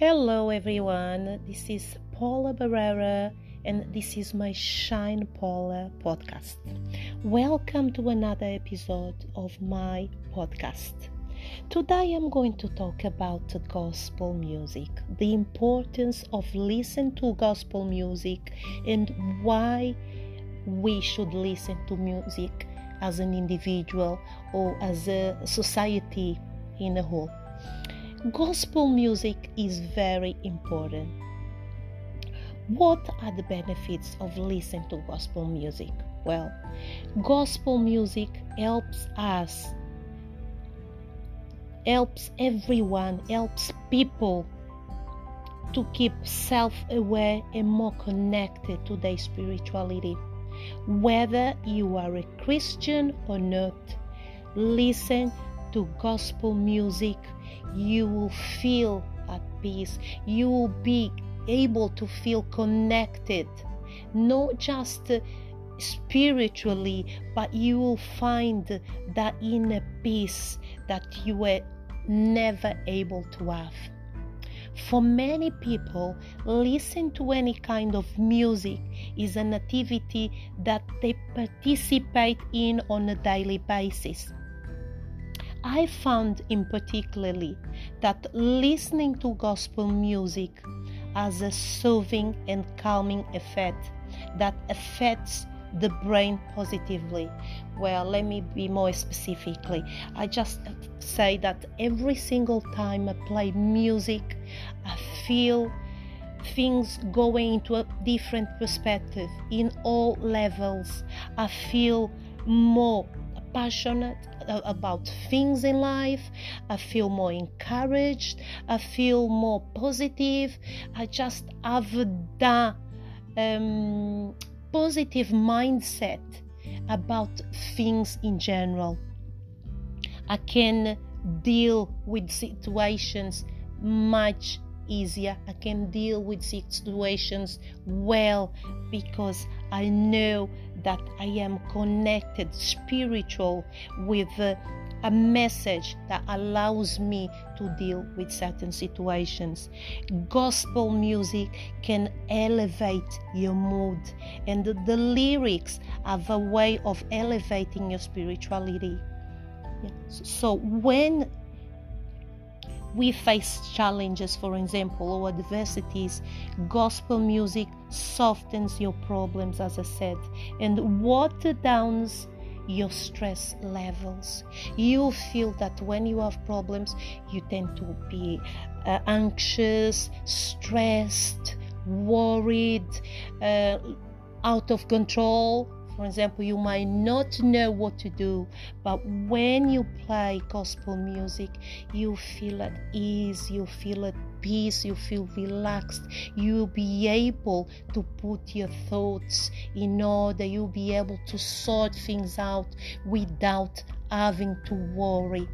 Hello, everyone. This is Paula Barrera, and this is my Shine Paula podcast. Welcome to another episode of my podcast. Today, I'm going to talk about gospel music, the importance of listening to gospel music, and why we should listen to music as an individual or as a society in a whole. Gospel music is very important. What are the benefits of listening to gospel music? Well, gospel music helps us, helps everyone, helps people to keep self aware and more connected to their spirituality. Whether you are a Christian or not, listen to gospel music, you will feel at peace. You will be able to feel connected, not just uh, spiritually, but you will find that inner peace that you were never able to have. For many people, listen to any kind of music is an activity that they participate in on a daily basis. I found in particularly that listening to gospel music has a soothing and calming effect that affects the brain positively. Well, let me be more specifically. I just say that every single time I play music, I feel things going into a different perspective in all levels. I feel more passionate about things in life. I feel more encouraged. I feel more positive. I just have that um, positive mindset about things in general. I can deal with situations much easier. I can deal with situations well because I know that I am connected spiritual with uh, a message that allows me to deal with certain situations. Gospel music can elevate your mood, and the, the lyrics have a way of elevating your spirituality. Yeah. So, when we face challenges, for example, or adversities, gospel music softens your problems, as I said, and water downs your stress levels. You feel that when you have problems, you tend to be uh, anxious, stressed, worried, uh, out of control for example, you might not know what to do, but when you play gospel music, you feel at ease, you feel at peace, you feel relaxed. You'll be able to put your thoughts in order, you'll be able to sort things out without having to worry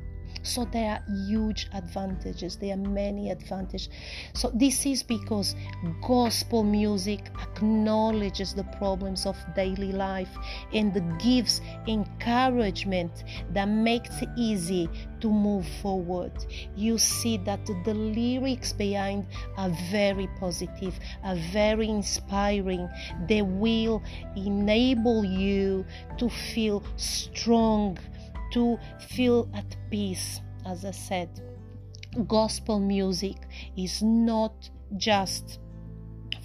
so there are huge advantages. There are many advantages. So this is because gospel music acknowledges the problems of daily life and gives encouragement that makes it easy to move forward. You see that the lyrics behind are very positive, are very inspiring. They will enable you to feel strong to feel at peace. As I said, gospel music is not just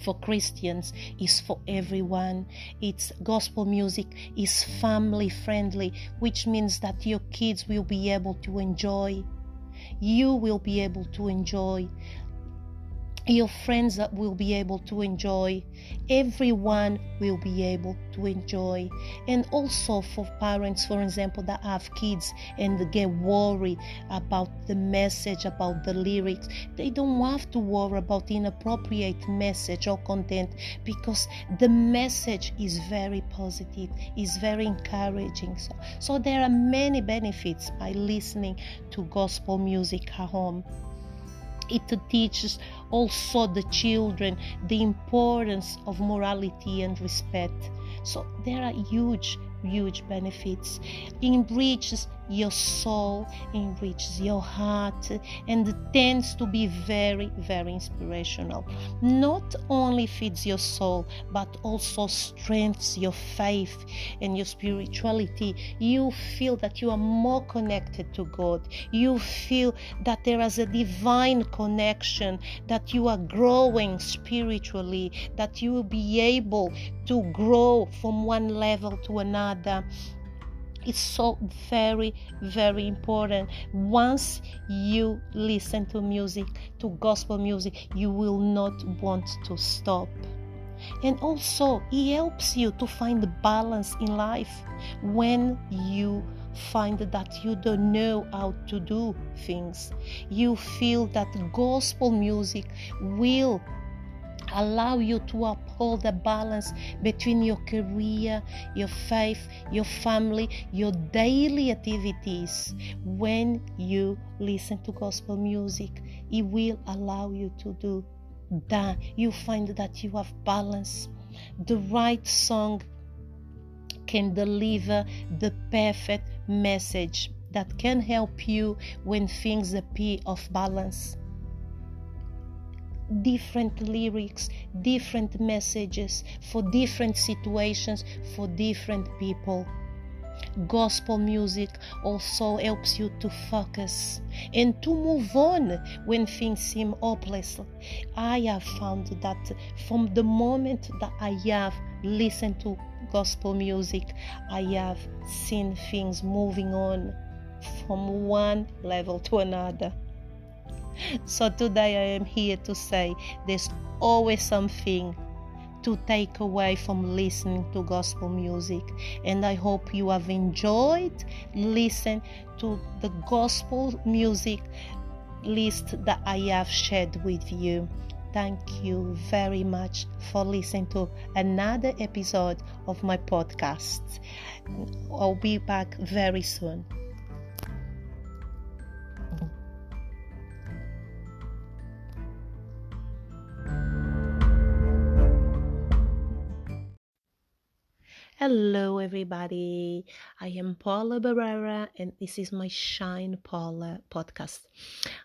for Christians is for everyone. It's gospel music is family friendly, which means that your kids will be able to enjoy. You will be able to enjoy your friends that will be able to enjoy. Everyone will be able to enjoy. And also for parents for example that have kids and get worried about the message about the lyrics. They don't have to worry about inappropriate message or content because the message is very positive is very encouraging. So, so there are many benefits by listening to gospel music at home it teaches also the children the importance of morality and respect. So there are huge, huge benefits. It enriches your soul, enriches your heart, and tends to be very, very inspirational. Not only feeds your soul, but also strengthens your faith and your spirituality. You feel that you are more connected to God. You feel that there is a divine connection, that you are growing spiritually, that you will be able to grow from one level to another it's so very very important. Once you listen to music to gospel music you will not want to stop. And also it helps you to find the balance in life when you find that you don't know how to do things. You feel that gospel music will allow you to uphold the balance between your career, your faith, your family, your daily activities. When you listen to gospel music, it will allow you to do that. You find that you have balance. The right song can deliver the perfect message that can help you when things appear off balance different lyrics, different messages for different situations, for different people. Gospel music also helps you to focus and to move on when things seem hopeless. I have found that from the moment that I have listened to gospel music, I have seen things moving on from one level to another. So today I am here to say there's always something to take away from listening to gospel music and I hope you have enjoyed listening to the gospel music list that I have shared with you. Thank you very much for listening to another episode of my podcast. I'll be back very soon. Hello, everybody. I am Paula Barrera, and this is my Shine Paula podcast.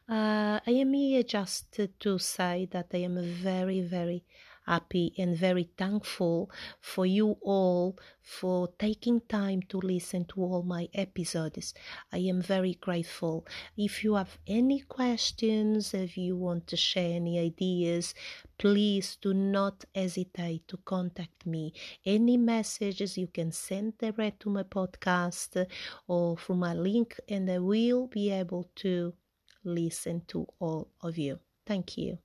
Uh, I am here just to, to say that I am very, very happy and very thankful for you all for taking time to listen to all my episodes. I am very grateful. If you have any questions, if you want to share any ideas, please do not hesitate to contact me. Any messages you can send direct to my podcast or through my link, and I will be able to listen to all of you. Thank you.